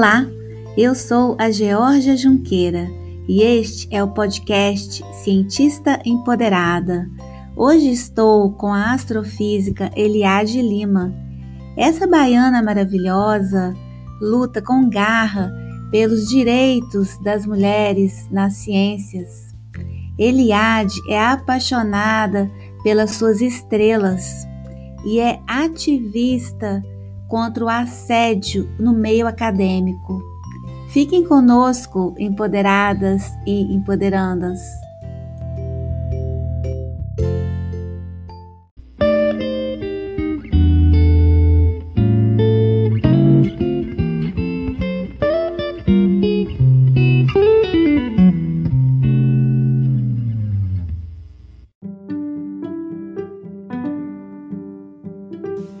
Olá, eu sou a Georgia Junqueira e este é o podcast Cientista Empoderada. Hoje estou com a astrofísica Eliade Lima. Essa baiana maravilhosa luta com garra pelos direitos das mulheres nas ciências. Eliade é apaixonada pelas suas estrelas e é ativista contra o assédio no meio acadêmico. Fiquem conosco, empoderadas e empoderandas.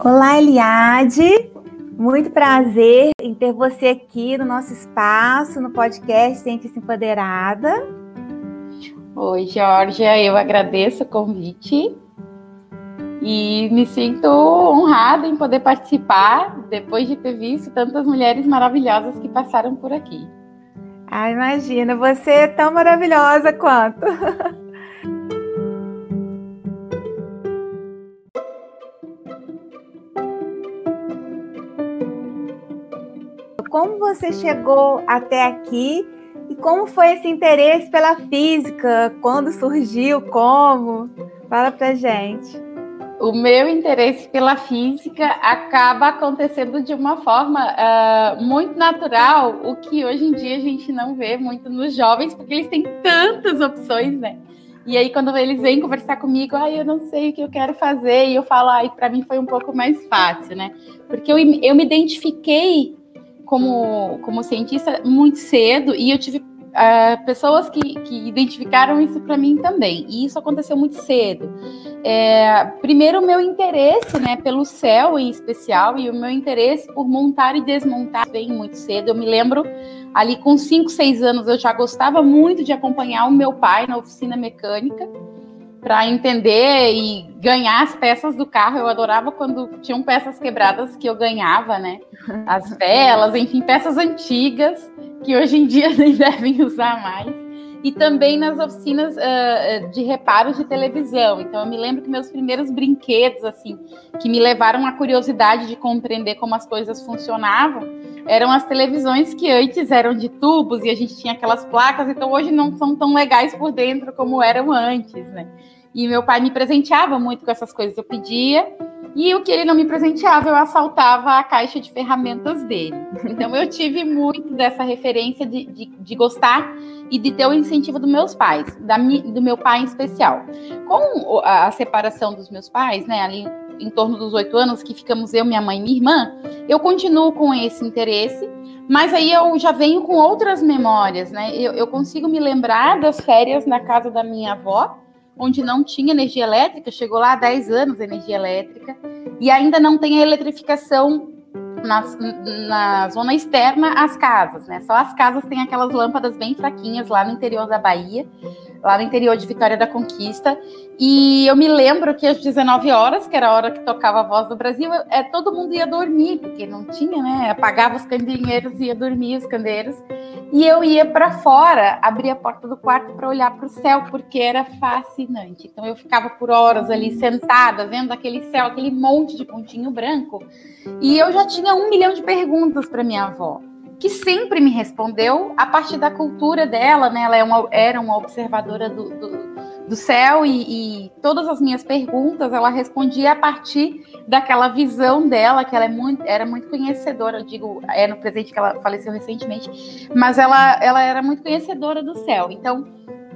Olá, Eliade. Muito prazer em ter você aqui no nosso espaço, no podcast Cientista Empoderada. Oi, Georgia, eu agradeço o convite e me sinto honrada em poder participar depois de ter visto tantas mulheres maravilhosas que passaram por aqui. Ah, imagina, você é tão maravilhosa quanto. como você chegou até aqui e como foi esse interesse pela física? Quando surgiu? Como? Fala pra gente. O meu interesse pela física acaba acontecendo de uma forma uh, muito natural, o que hoje em dia a gente não vê muito nos jovens, porque eles têm tantas opções, né? E aí, quando eles vêm conversar comigo, ah, eu não sei o que eu quero fazer, e eu falo, ah, para mim foi um pouco mais fácil, né? Porque eu, eu me identifiquei como, como cientista muito cedo e eu tive uh, pessoas que, que identificaram isso para mim também. E isso aconteceu muito cedo. É, primeiro, o meu interesse né, pelo céu em especial e o meu interesse por montar e desmontar vem muito cedo. Eu me lembro ali com 5, 6 anos eu já gostava muito de acompanhar o meu pai na oficina mecânica para entender e ganhar as peças do carro. Eu adorava quando tinham peças quebradas que eu ganhava, né? As velas, enfim, peças antigas que hoje em dia nem devem usar mais. E também nas oficinas uh, de reparos de televisão. Então, eu me lembro que meus primeiros brinquedos, assim, que me levaram à curiosidade de compreender como as coisas funcionavam, eram as televisões que antes eram de tubos e a gente tinha aquelas placas, então hoje não são tão legais por dentro como eram antes, né? E meu pai me presenteava muito com essas coisas, eu pedia, e o que ele não me presenteava, eu assaltava a caixa de ferramentas dele. Então eu tive muito dessa referência de, de, de gostar e de ter o incentivo dos meus pais, da, do meu pai em especial. Com a separação dos meus pais, né, ali em torno dos oito anos, que ficamos eu, minha mãe e minha irmã, eu continuo com esse interesse, mas aí eu já venho com outras memórias, né? Eu, eu consigo me lembrar das férias na casa da minha avó, onde não tinha energia elétrica, chegou lá há 10 anos energia elétrica, e ainda não tem a eletrificação na, na zona externa às casas, né? Só as casas têm aquelas lâmpadas bem fraquinhas lá no interior da Bahia, lá no interior de Vitória da Conquista. E eu me lembro que às 19 horas, que era a hora que tocava a voz do Brasil, é, todo mundo ia dormir, porque não tinha, né? Apagava os candeeiros ia dormir os candeeiros. E eu ia para fora, abria a porta do quarto para olhar para o céu, porque era fascinante. Então eu ficava por horas ali sentada, vendo aquele céu, aquele monte de pontinho branco. E eu já tinha um milhão de perguntas para minha avó que sempre me respondeu a partir da cultura dela, né? Ela é uma, era uma observadora do, do, do céu e, e, todas as minhas perguntas ela respondia a partir daquela visão dela, que ela é muito, era muito conhecedora, eu digo, é no presente que ela faleceu recentemente, mas ela, ela era muito conhecedora do céu. Então,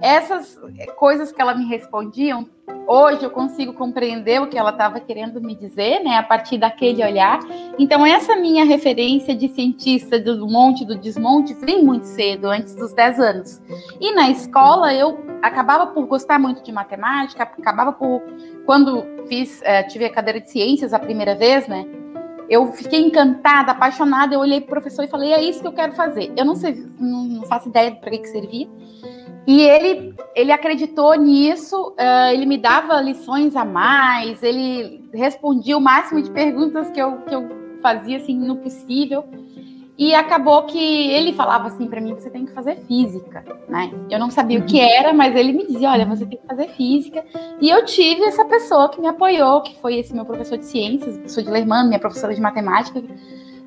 essas coisas que ela me respondiam, hoje eu consigo compreender o que ela estava querendo me dizer, né, a partir daquele olhar. Então, essa minha referência de cientista do monte, do desmonte, vem muito cedo, antes dos 10 anos. E na escola, eu acabava por gostar muito de matemática, acabava por, quando fiz, é, tive a cadeira de ciências a primeira vez, né, eu fiquei encantada, apaixonada. Eu olhei para o professor e falei: é isso que eu quero fazer. Eu não sei, não, faço ideia para que, que servia. E ele, ele acreditou nisso, uh, ele me dava lições a mais, ele respondia o máximo de perguntas que eu, que eu fazia assim, no possível. E acabou que ele falava assim para mim: você tem que fazer física, né? Eu não sabia o que era, mas ele me dizia: olha, você tem que fazer física. E eu tive essa pessoa que me apoiou, que foi esse meu professor de ciências, professor de Lerman, minha professora de matemática,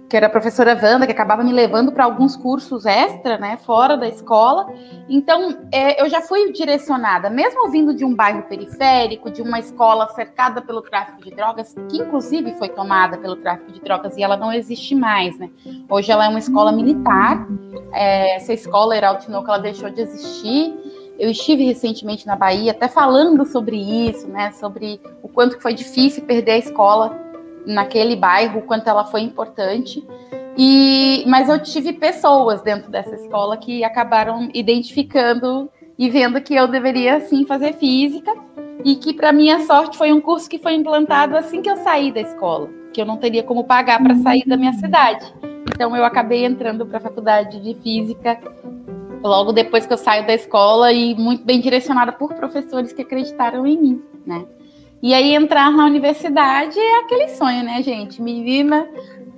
que era a professora Wanda, que acabava me levando para alguns cursos extra, né, fora da escola. Então, é, eu já fui direcionada, mesmo vindo de um bairro periférico, de uma escola cercada pelo tráfico de drogas, que inclusive foi tomada pelo tráfico de drogas e ela não existe mais, né? Hoje ela é uma escola militar. É, essa escola, Heraltinoco, ela deixou de existir. Eu estive recentemente na Bahia, até falando sobre isso, né, sobre o quanto foi difícil perder a escola naquele bairro, quanto ela foi importante. E, mas eu tive pessoas dentro dessa escola que acabaram identificando e vendo que eu deveria sim fazer física e que para minha sorte foi um curso que foi implantado assim que eu saí da escola, que eu não teria como pagar para sair da minha cidade. Então eu acabei entrando para a faculdade de física logo depois que eu saio da escola e muito bem direcionada por professores que acreditaram em mim, né? E aí entrar na universidade é aquele sonho, né, gente? Menina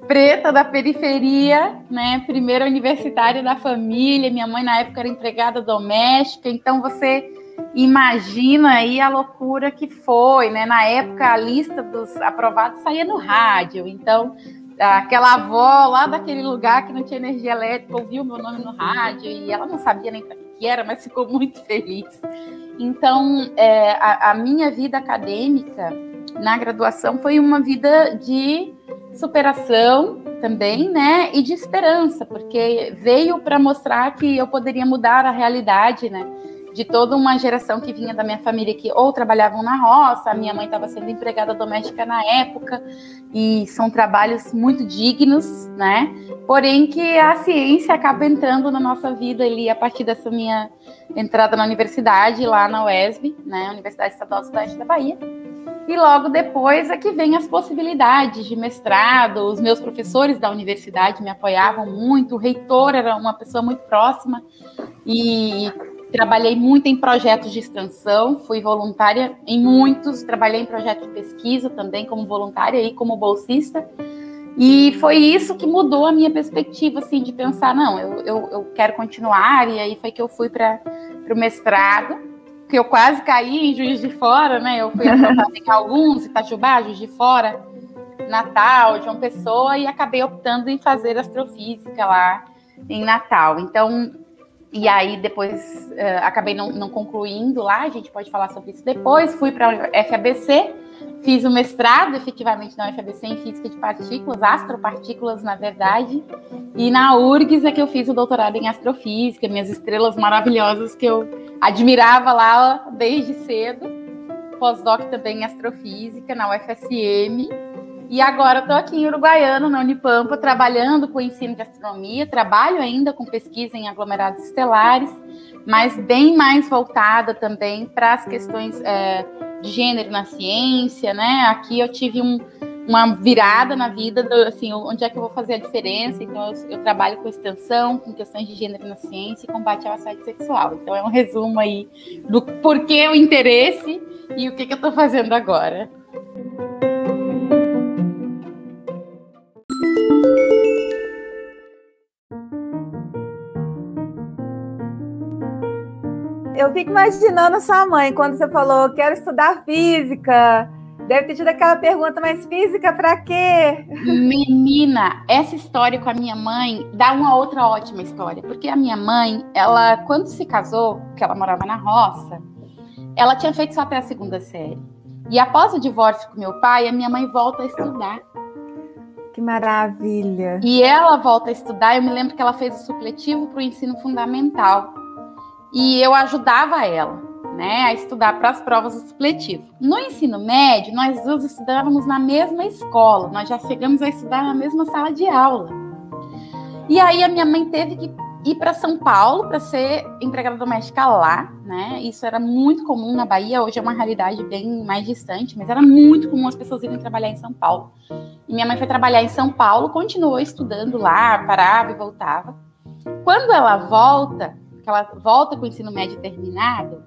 preta da periferia, né? Primeira universitária da família. Minha mãe na época era empregada doméstica, então você imagina aí a loucura que foi, né? Na época a lista dos aprovados saía no rádio, então aquela avó lá daquele lugar que não tinha energia elétrica ouviu meu nome no rádio e ela não sabia nem para que era, mas ficou muito feliz. Então, é, a, a minha vida acadêmica na graduação foi uma vida de superação também, né, e de esperança, porque veio para mostrar que eu poderia mudar a realidade, né, de toda uma geração que vinha da minha família que ou trabalhavam na roça, minha mãe estava sendo empregada doméstica na época, e são trabalhos muito dignos, né? Porém que a ciência acaba entrando na nossa vida ali a partir dessa minha entrada na universidade lá na UESB, né, Universidade Estadual do Sudeste da Bahia. E logo depois é que vem as possibilidades de mestrado. Os meus professores da universidade me apoiavam muito, o reitor era uma pessoa muito próxima e Trabalhei muito em projetos de extensão, fui voluntária em muitos, trabalhei em projetos de pesquisa também como voluntária e como bolsista. E foi isso que mudou a minha perspectiva, assim, de pensar, não, eu, eu, eu quero continuar, e aí foi que eu fui para o mestrado, que eu quase caí em Juiz de Fora, né? Eu fui em alguns, Itajubá, Juiz de Fora, Natal, João Pessoa, e acabei optando em fazer astrofísica lá em Natal. Então, e aí depois uh, acabei não, não, concluindo lá, a gente pode falar sobre isso depois. Fui para a FABC, fiz o mestrado efetivamente na FABC em física de partículas, astropartículas na verdade. E na URGS é que eu fiz o doutorado em astrofísica, minhas estrelas maravilhosas que eu admirava lá desde cedo. Pós-doc também em astrofísica na UFSM. E agora estou aqui em Uruguaiana, na Unipampa, trabalhando com ensino de astronomia, trabalho ainda com pesquisa em aglomerados estelares, mas bem mais voltada também para as questões é, de gênero na ciência, né? Aqui eu tive um, uma virada na vida, do, assim, onde é que eu vou fazer a diferença? Então, eu, eu, trabalho com extensão, com questões de gênero na ciência e combate ao assédio sexual. Então, é um resumo aí do porquê o interesse e o que, que eu estou fazendo agora. Eu fico imaginando sua mãe quando você falou quero estudar física. Deve ter tido aquela pergunta, mas física para quê? Menina, essa história com a minha mãe dá uma outra ótima história, porque a minha mãe, ela quando se casou, que ela morava na roça, ela tinha feito só até a segunda série. E após o divórcio com meu pai, a minha mãe volta a estudar. Que maravilha! E ela volta a estudar. Eu me lembro que ela fez o supletivo para o ensino fundamental e eu ajudava ela, né, a estudar para as provas do supletivo. No ensino médio, nós duas estudávamos na mesma escola, nós já chegamos a estudar na mesma sala de aula. E aí a minha mãe teve que ir para São Paulo para ser empregada doméstica lá, né? Isso era muito comum na Bahia, hoje é uma realidade bem mais distante, mas era muito comum as pessoas irem trabalhar em São Paulo. E minha mãe foi trabalhar em São Paulo, continuou estudando lá, parava e voltava. Quando ela volta, que ela volta com o ensino médio terminado,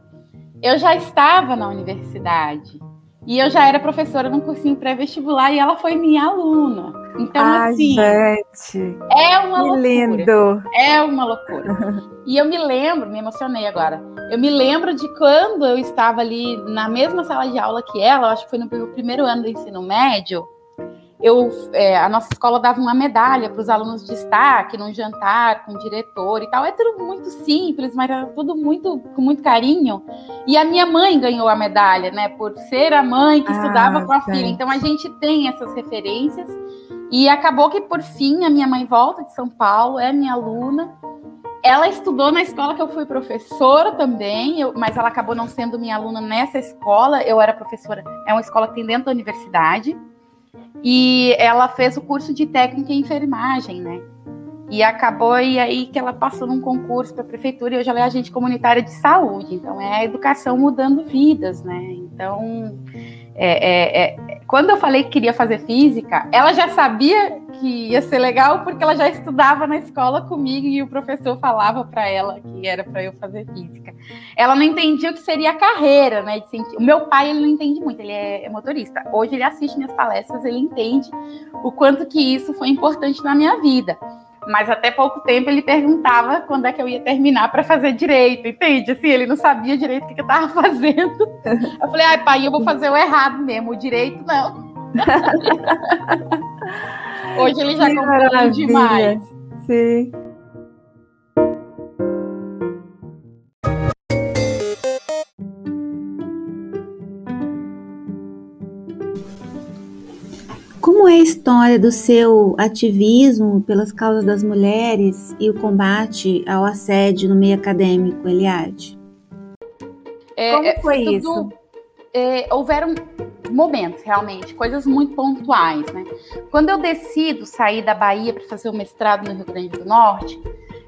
eu já estava na universidade. E eu já era professora num cursinho pré-vestibular e ela foi minha aluna. Então, Ai, assim. Gente, é uma loucura. lindo! É uma loucura. e eu me lembro, me emocionei agora. Eu me lembro de quando eu estava ali na mesma sala de aula que ela, acho que foi no primeiro ano do ensino médio. Eu, é, a nossa escola dava uma medalha para os alunos de destaque num jantar com o diretor e tal. É tudo muito simples, mas era tudo muito com muito carinho. E a minha mãe ganhou a medalha, né? Por ser a mãe que ah, estudava com a filha. Então a gente tem essas referências. E acabou que, por fim, a minha mãe volta de São Paulo, é minha aluna. Ela estudou na escola que eu fui professora também, eu, mas ela acabou não sendo minha aluna nessa escola. Eu era professora, é uma escola que tem dentro da universidade. E ela fez o curso de técnica em enfermagem, né? E acabou e aí que ela passou num concurso para a prefeitura e hoje ela é agente comunitária de saúde. Então é a educação mudando vidas, né? Então é, é, é, quando eu falei que queria fazer física, ela já sabia que ia ser legal porque ela já estudava na escola comigo e o professor falava para ela que era para eu fazer física. Ela não entendia o que seria a carreira, né? O meu pai ele não entende muito, ele é, é motorista. Hoje ele assiste minhas palestras, ele entende o quanto que isso foi importante na minha vida. Mas até pouco tempo ele perguntava quando é que eu ia terminar para fazer direito, entende? Assim, ele não sabia direito o que, eu estava fazendo. Eu falei, ai, pai, eu vou fazer o errado mesmo, o direito não. Hoje ele já compreende demais. Sim. História do seu ativismo pelas causas das mulheres e o combate ao assédio no meio acadêmico, Eliade? É, Como é, foi tudo, isso? É, houveram momentos, realmente, coisas muito pontuais, né? Quando eu decido sair da Bahia para fazer o mestrado no Rio Grande do Norte,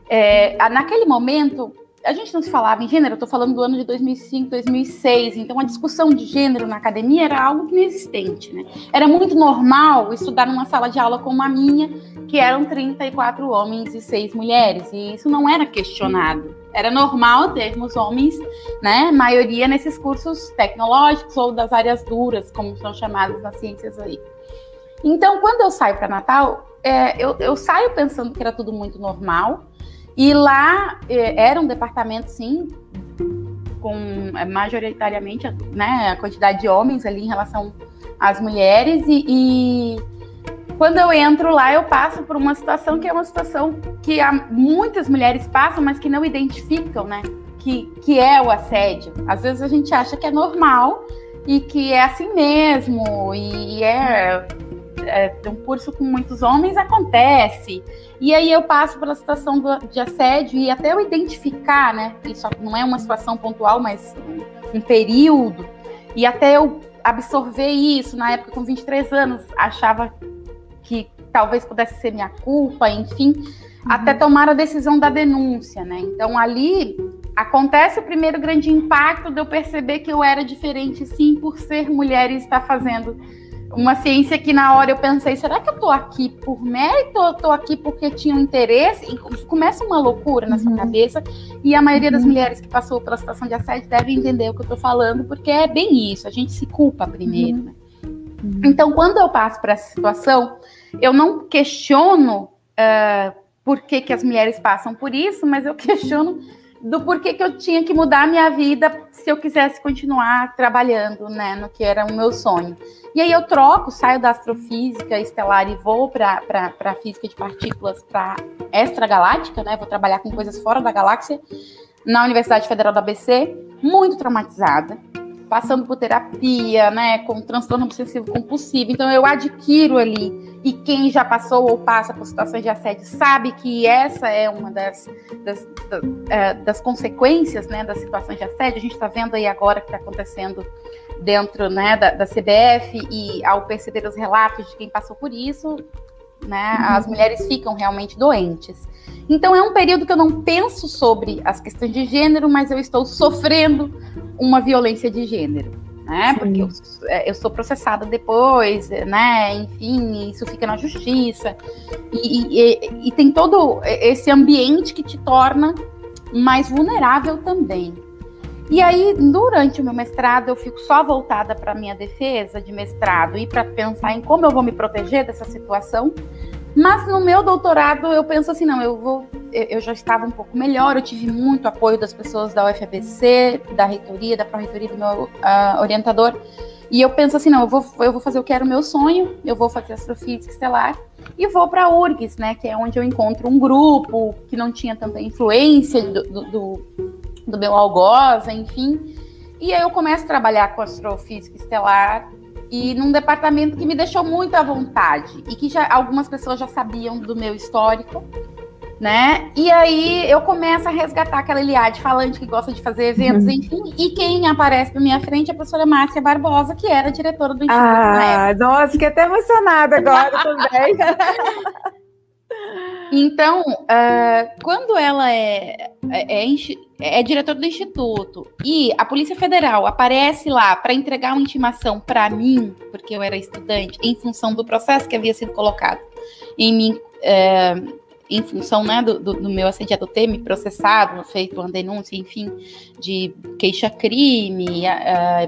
é, naquele momento a gente não se falava em gênero, eu estou falando do ano de 2005, 2006, então a discussão de gênero na academia era algo inexistente, né? Era muito normal estudar numa sala de aula como a minha, que eram 34 homens e 6 mulheres, e isso não era questionado. Era normal termos homens, né, maioria nesses cursos tecnológicos ou das áreas duras, como são chamadas nas ciências aí. Então, quando eu saio para Natal, é, eu, eu saio pensando que era tudo muito normal, e lá eh, era um departamento, sim, com eh, majoritariamente né, a quantidade de homens ali em relação às mulheres. E, e, quando eu entro lá, eu passo por uma situação que é uma situação que muitas mulheres passam, mas que não identificam, né? Que, que é o assédio. Às vezes a gente acha que é normal e que é assim mesmo, e é é, um curso com muitos homens, acontece. E aí eu passo pela situação do, de assédio e até eu identificar, né? Isso não é uma situação pontual, mas um, um período. E até eu absorver isso, na época com 23 anos, achava que talvez pudesse ser minha culpa, enfim, uhum. até tomar a decisão da denúncia, né? Então ali acontece o primeiro grande impacto de eu perceber que eu era diferente, sim, por ser mulher e estar fazendo uma ciência que na hora eu pensei, será que eu tô aqui por mérito ou eu tô aqui porque tinha um interesse? E começa uma loucura na sua uhum. cabeça. E a maioria uhum. das mulheres que passou pela situação de assédio deve entender o que eu tô falando, porque é bem isso, a gente se culpa primeiro, uhum. né? Uhum. Então, quando eu passo por essa situação, eu não questiono uh, por que, que as mulheres passam por isso, mas eu questiono do porquê que eu tinha que mudar a minha vida se eu quisesse continuar trabalhando, né, no que era o meu sonho. E aí eu troco, saio da astrofísica estelar e vou para física de partículas para extragaláctica, né? Vou trabalhar com coisas fora da galáxia na Universidade Federal da ABC, muito traumatizada, passando por terapia, né, com transtorno obsessivo compulsivo. Então eu adquiro ali e quem já passou ou passa por situações de assédio sabe que essa é uma das, das, é, das consequências, né, das situações de assédio. A gente está vendo aí agora que está acontecendo dentro né, da, da, CBF e ao perceber os relatos de quem passou por isso, né, as mulheres ficam realmente doentes. Então é um período que eu não penso sobre as questões de gênero, mas eu estou sofrendo uma violência de gênero, né? Sim. Porque eu, é, eu, sou processada depois, né? Enfim, isso fica na justiça e, e, e tem todo esse ambiente que te torna mais vulnerável também. E aí, durante o meu mestrado, eu fico só voltada para a minha defesa de mestrado e para pensar em como eu vou me proteger dessa situação. Mas no meu doutorado, eu penso assim, não, eu vou, eu já estava um pouco melhor, eu tive muito apoio das pessoas da UFABC, da reitoria, da pró-reitoria do meu uh, orientador. E eu penso assim, não, eu vou, eu vou fazer o que era o meu sonho, eu vou fazer astrofísica estelar e vou para a URGS, né, que é onde eu encontro um grupo que não tinha tanta influência do, do, do meu algoz, enfim. E aí eu começo a trabalhar com astrofísica estelar e num departamento que me deixou muito à vontade e que já algumas pessoas já sabiam do meu histórico, né? E aí eu começo a resgatar aquela Eliade falante que gosta de fazer eventos, uhum. enfim, e quem aparece na minha frente é a professora Márcia Barbosa, que era diretora do Instituto. Ah, nossa, fiquei até emocionada agora também. Então, uh, quando ela é, é, é, é diretora do instituto e a Polícia Federal aparece lá para entregar uma intimação para mim, porque eu era estudante, em função do processo que havia sido colocado em mim, uh, em função né, do, do, do, meu assediador ter me processado, feito uma denúncia, enfim, de queixa-crime,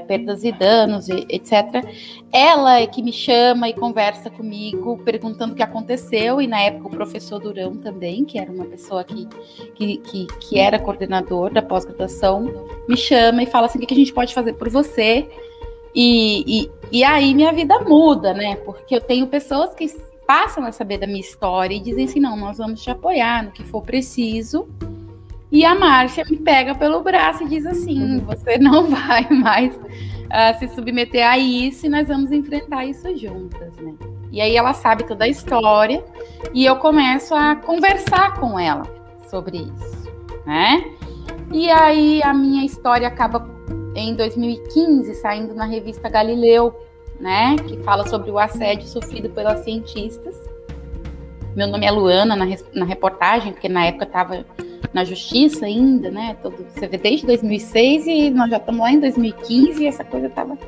perdas e danos, etc. Ela é que me chama e conversa comigo, perguntando o que aconteceu, e na época o professor Durão também, que era uma pessoa que, que, que, que era coordenador da pós-graduação, me chama e fala assim: o que a gente pode fazer por você? E, e, e aí minha vida muda, né? Porque eu tenho pessoas que passam a saber da minha história e dizem assim: não, nós vamos te apoiar no que for preciso. E a Márcia me pega pelo braço e diz assim: você não vai mais uh, se submeter a isso e nós vamos enfrentar isso juntas, né? E aí ela sabe toda a história e eu começo a conversar com ela sobre isso, né? E aí a minha história acaba em 2015 saindo na revista Galileu, né, que fala sobre o assédio sofrido pelas cientistas. Meu nome é Luana na, na reportagem, porque na época estava na justiça ainda, né? Todo, você vê desde 2006 e nós já estamos lá em 2015 e essa coisa estava.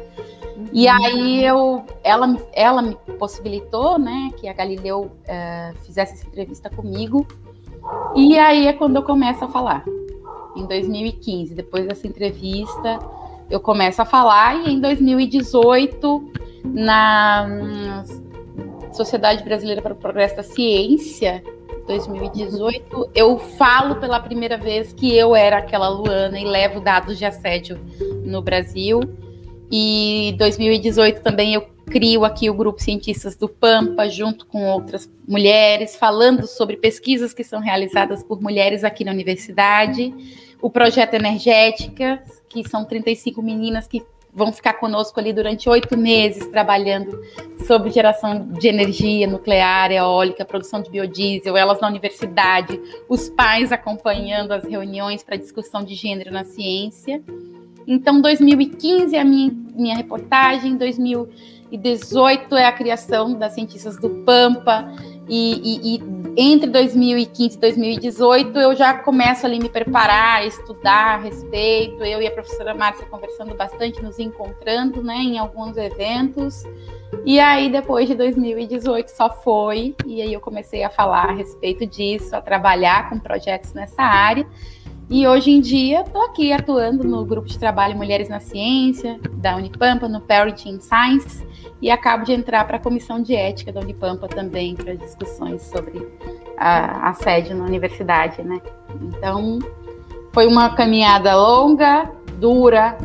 E uhum. aí eu, ela, ela me possibilitou, né, que a Galileu uh, fizesse essa entrevista comigo. E aí é quando eu começo a falar. Em 2015, depois dessa entrevista, eu começo a falar e em 2018 na Sociedade Brasileira para o Progresso da Ciência 2018 eu falo pela primeira vez que eu era aquela Luana e levo dados de assédio no Brasil. E 2018 também eu crio aqui o grupo Cientistas do Pampa, junto com outras mulheres, falando sobre pesquisas que são realizadas por mulheres aqui na universidade. O projeto Energética, que são 35 meninas que vão ficar conosco ali durante oito meses trabalhando sobre geração de energia nuclear, eólica, produção de biodiesel, elas na universidade, os pais acompanhando as reuniões para discussão de gênero na ciência. Então, 2015 é a minha, minha reportagem, 2018 é a criação das cientistas do Pampa, e, e, e, entre 2015 e 2018 eu já começo ali me preparar, estudar a respeito. Eu e a professora Márcia conversando bastante, nos encontrando né, em alguns eventos. E aí, depois de 2018, só foi. E aí eu comecei a falar a respeito disso, a trabalhar com projetos nessa área. E hoje em dia estou aqui atuando no grupo de trabalho Mulheres na Ciência, da Unipampa, no Parenting Science, e acabo de entrar para a comissão de ética da Unipampa também, para discussões sobre a assédio na universidade, né? Então, foi uma caminhada longa, dura,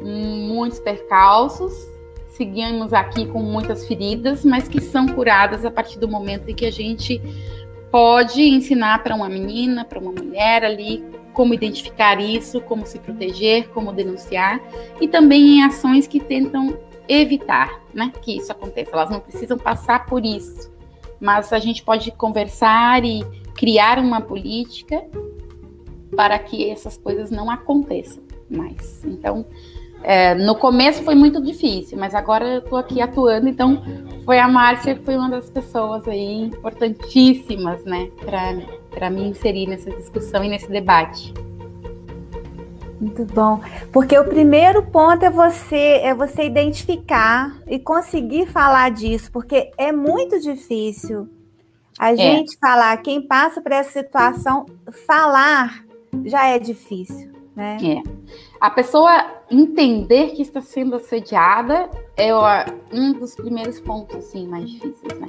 muitos percalços, seguimos aqui com muitas feridas, mas que são curadas a partir do momento em que a gente pode ensinar para uma menina, para uma mulher ali como identificar isso, como se proteger, como denunciar, e também em ações que tentam evitar né, que isso aconteça. Elas não precisam passar por isso, mas a gente pode conversar e criar uma política para que essas coisas não aconteçam mais. Então, é, no começo foi muito difícil, mas agora eu estou aqui atuando, então foi a Márcia que foi uma das pessoas aí importantíssimas, né, para me inserir nessa discussão e nesse debate. Muito bom, porque o primeiro ponto é você é você identificar e conseguir falar disso, porque é muito difícil a é. gente falar. Quem passa por essa situação, falar já é difícil, né? É. a pessoa entender que está sendo assediada é um dos primeiros pontos assim mais difíceis, né?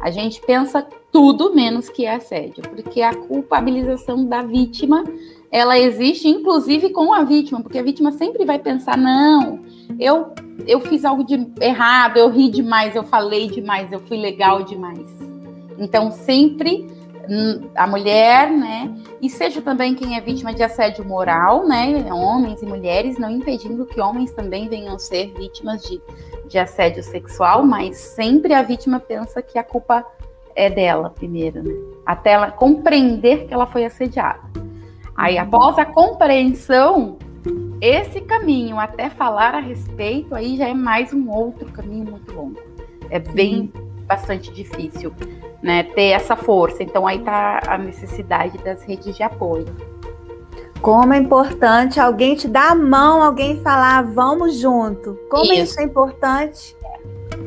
A gente pensa tudo menos que é assédio, porque a culpabilização da vítima ela existe inclusive com a vítima, porque a vítima sempre vai pensar não, eu eu fiz algo de errado, eu ri demais, eu falei demais, eu fui legal demais. Então sempre a mulher, né? E seja também quem é vítima de assédio moral, né? Homens e mulheres, não impedindo que homens também venham ser vítimas de, de assédio sexual, mas sempre a vítima pensa que a culpa é dela primeiro, né? Até ela compreender que ela foi assediada. Aí, uhum. após a compreensão, esse caminho até falar a respeito, aí já é mais um outro caminho muito longo. É bem bastante difícil né, ter essa força. Então aí está a necessidade das redes de apoio. Como é importante alguém te dar a mão, alguém falar, vamos junto. Como isso, isso é importante?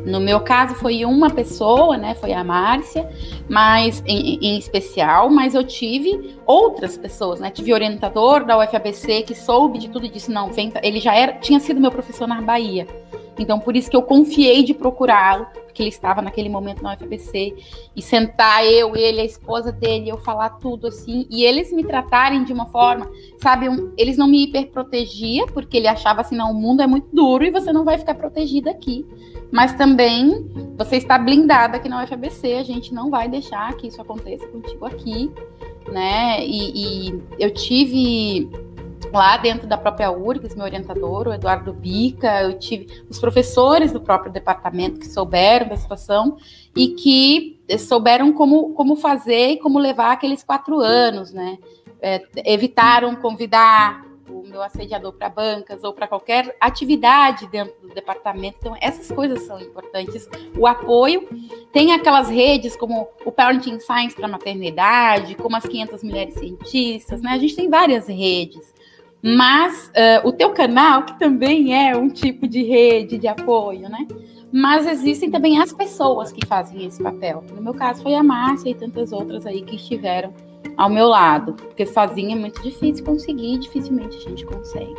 No meu caso foi uma pessoa, né? Foi a Márcia, mas em, em, especial, mas eu tive outras pessoas, né? Tive orientador da UFABC que soube de tudo e disse, não, vem, ele já era, tinha sido meu professor na Bahia. Então, por isso que eu confiei de procurá-lo, porque ele estava naquele momento na UFBC, e sentar eu, ele, a esposa dele, eu falar tudo assim, e eles me tratarem de uma forma, sabe, um, eles não me hiperprotegia, porque ele achava assim, não, o mundo é muito duro e você não vai ficar protegida aqui. Mas também você está blindada aqui na UFBC, a gente não vai deixar que isso aconteça contigo aqui, né? E, e eu tive lá dentro da própria URGS, meu orientador, o Eduardo Bica, eu tive os professores do próprio departamento que souberam da situação e que souberam como, como fazer e como levar aqueles quatro anos, né? É, evitaram convidar o meu assediador para bancas ou para qualquer atividade dentro do departamento. Então, essas coisas são importantes. O apoio tem aquelas redes como o Parenting Science para maternidade, como as 500 mulheres cientistas, né? A gente tem várias redes. Mas uh, o teu canal, que também é um tipo de rede de apoio, né? Mas existem também as pessoas que fazem esse papel. No meu caso foi a Márcia e tantas outras aí que estiveram ao meu lado. Porque sozinha é muito difícil conseguir, dificilmente a gente consegue.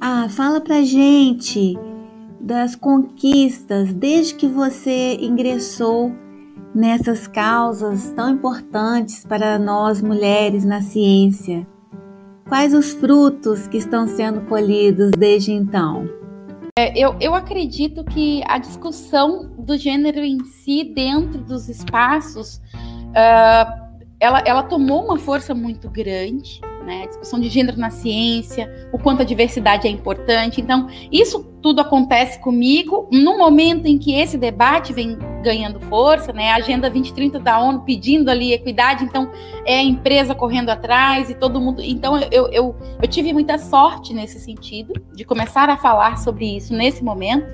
Ah, fala pra gente das conquistas desde que você ingressou nessas causas tão importantes para nós mulheres na ciência? Quais os frutos que estão sendo colhidos desde então? É, eu, eu acredito que a discussão do gênero em si dentro dos espaços uh, ela, ela tomou uma força muito grande né? A discussão de gênero na ciência, o quanto a diversidade é importante. Então, isso tudo acontece comigo no momento em que esse debate vem ganhando força, né? A Agenda 2030 da ONU pedindo ali equidade, então é a empresa correndo atrás e todo mundo. Então, eu, eu, eu tive muita sorte nesse sentido, de começar a falar sobre isso nesse momento,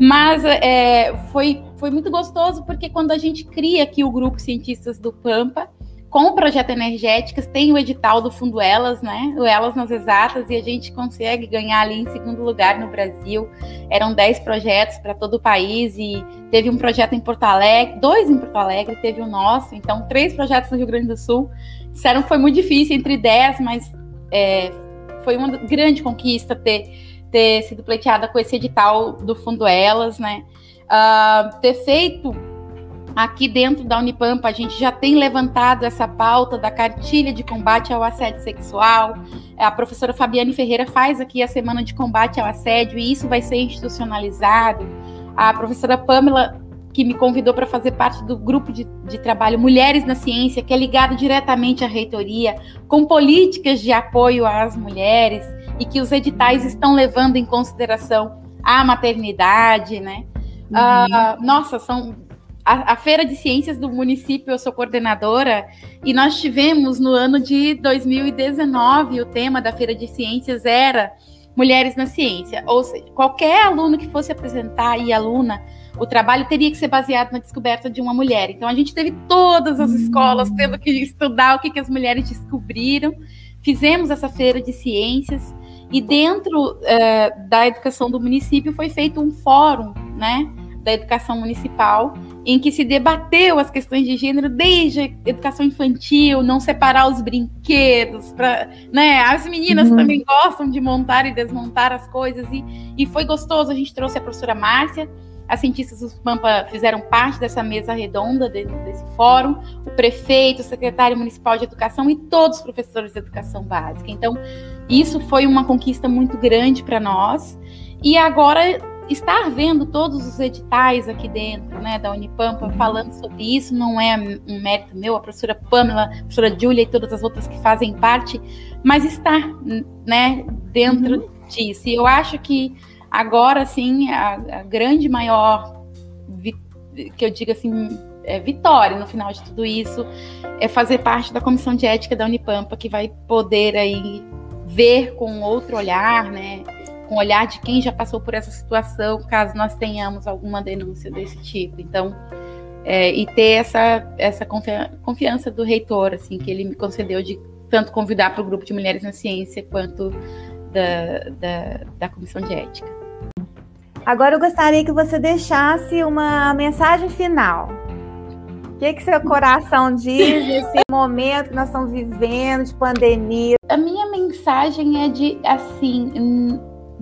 mas é, foi, foi muito gostoso porque quando a gente cria aqui o grupo Cientistas do Pampa, com o projeto Energéticas, tem o edital do Fundo Elas, né? O Elas nas Exatas, e a gente consegue ganhar ali em segundo lugar no Brasil. Eram 10 projetos para todo o país, e teve um projeto em Porto Alegre, dois em Porto Alegre, teve o nosso, então três projetos no Rio Grande do Sul. Disseram que foi muito difícil, entre 10, mas é, foi uma grande conquista ter, ter sido pleiteada com esse edital do Fundo Elas, né? Uh, ter feito Aqui dentro da Unipampa, a gente já tem levantado essa pauta da cartilha de combate ao assédio sexual. A professora Fabiane Ferreira faz aqui a semana de combate ao assédio e isso vai ser institucionalizado. A professora Pamela, que me convidou para fazer parte do grupo de, de trabalho Mulheres na Ciência, que é ligado diretamente à reitoria, com políticas de apoio às mulheres e que os editais estão levando em consideração a maternidade, né? Uhum. Uh, nossa, são a, a, Feira de Ciências do município, eu sou coordenadora, e nós tivemos no ano de 2019, o tema da Feira de Ciências era Mulheres na Ciência. Ou seja, qualquer aluno que fosse apresentar e aluna, o trabalho teria que ser baseado na descoberta de uma mulher. Então a gente teve todas as escolas tendo que estudar o que, que as mulheres descobriram. Fizemos essa feira de ciências e dentro uh, da educação do município foi feito um fórum, né? da educação municipal, em que se debateu as questões de gênero desde educação infantil, não separar os brinquedos, para, né? As meninas uhum. também gostam de montar e desmontar as coisas e, e foi gostoso. A gente trouxe a professora Márcia, as cientistas do Pampa fizeram parte dessa mesa redonda desse fórum, o prefeito, o secretário municipal de educação e todos os professores de educação básica. Então, isso foi uma conquista muito grande para nós. E agora estar vendo todos os editais aqui dentro, né, da Unipampa, falando sobre isso, não é um mérito meu, a professora Pamela, a professora Júlia e todas as outras que fazem parte, mas estar, né, dentro uhum. disso. E eu acho que agora, sim, a, a grande maior, que eu digo assim, é, vitória no final de tudo isso é fazer parte da comissão de ética da Unipampa, que vai poder aí ver com outro olhar, né, com o olhar de quem já passou por essa situação, caso nós tenhamos alguma denúncia desse tipo. Então, é, e ter essa, essa confiança do reitor, assim, que ele me concedeu de tanto convidar para o grupo de mulheres na ciência quanto da, da, da comissão de ética. Agora eu gostaria que você deixasse uma mensagem final. O que, que seu coração diz nesse momento que nós estamos vivendo de pandemia? A minha mensagem é de assim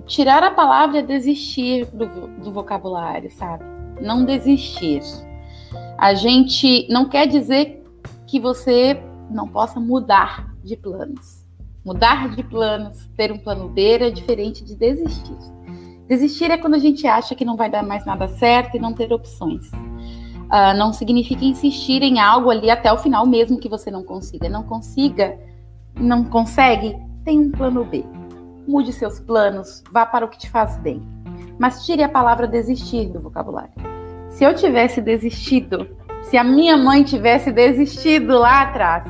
tirar a palavra desistir do, do vocabulário, sabe? Não desistir. A gente não quer dizer que você não possa mudar de planos. Mudar de planos, ter um plano B é diferente de desistir. Desistir é quando a gente acha que não vai dar mais nada certo e não ter opções. Uh, não significa insistir em algo ali até o final, mesmo que você não consiga. Não consiga, não consegue, tem um plano B mude seus planos, vá para o que te faz bem. Mas tire a palavra desistir do vocabulário. Se eu tivesse desistido, se a minha mãe tivesse desistido lá atrás,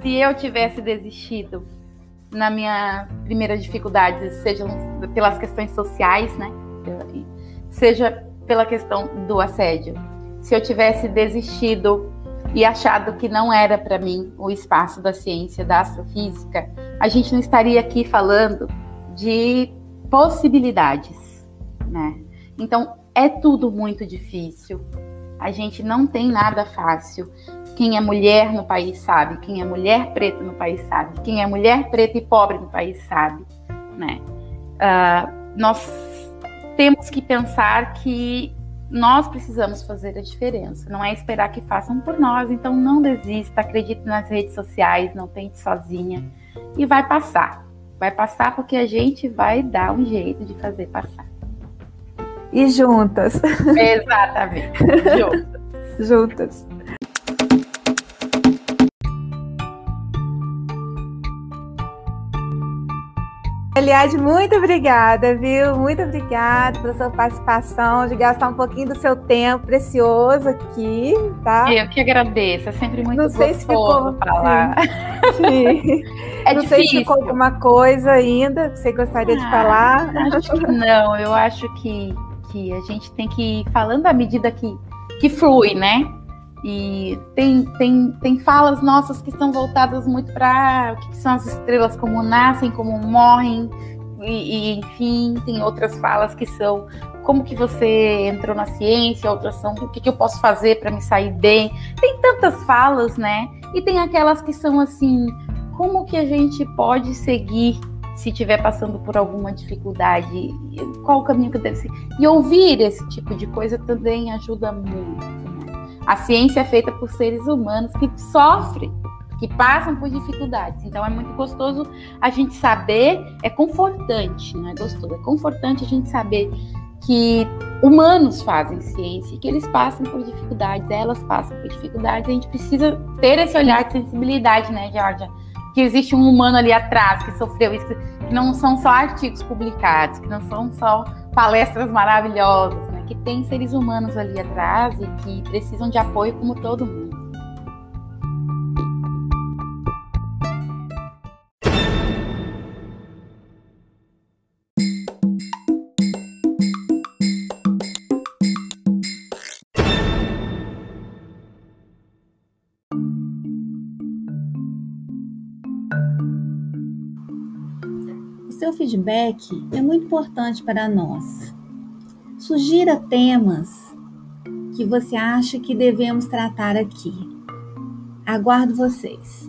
se eu tivesse desistido na minha primeira dificuldade, seja pelas questões sociais, né? Seja pela questão do assédio. Se eu tivesse desistido e achado que não era para mim o espaço da ciência, da astrofísica, a gente não estaria aqui falando de possibilidades, né? Então é tudo muito difícil. A gente não tem nada fácil. Quem é mulher no país sabe, quem é mulher preta no país sabe, quem é mulher preta e pobre no país sabe, né? Uh, nós temos que pensar que nós precisamos fazer a diferença, não é esperar que façam por nós. Então não desista, acredite nas redes sociais, não tente sozinha e vai passar. Vai passar porque a gente vai dar um jeito de fazer passar. E juntas. Exatamente. juntas. juntas. Eliade, muito obrigada, viu? Muito obrigada pela sua participação, de gastar um pouquinho do seu tempo precioso aqui, tá? Eu que agradeço, é sempre muito Não sei se ficou, falar. Sim. É não difícil. sei se ficou alguma coisa ainda que você gostaria ah, de falar. Acho que não, eu acho que, que a gente tem que ir falando à medida que, que flui, né? E tem, tem, tem falas nossas que são voltadas muito para o que são as estrelas, como nascem, como morrem, e, e, enfim, tem outras falas que são como que você entrou na ciência, outras são o que, que eu posso fazer para me sair bem. Tem tantas falas, né? E tem aquelas que são assim, como que a gente pode seguir se estiver passando por alguma dificuldade, qual o caminho que deve ser. E ouvir esse tipo de coisa também ajuda muito. A ciência é feita por seres humanos que sofrem, que passam por dificuldades. Então é muito gostoso a gente saber, é confortante, não é gostoso, é confortante a gente saber que humanos fazem ciência, que eles passam por dificuldades, elas passam por dificuldades. A gente precisa ter esse olhar de sensibilidade, né, Georgia? Que existe um humano ali atrás que sofreu isso, que não são só artigos publicados, que não são só palestras maravilhosas? Que tem seres humanos ali atrás e que precisam de apoio como todo mundo. seu feedback é muito importante para nós sugira temas que você acha que devemos tratar aqui. Aguardo vocês.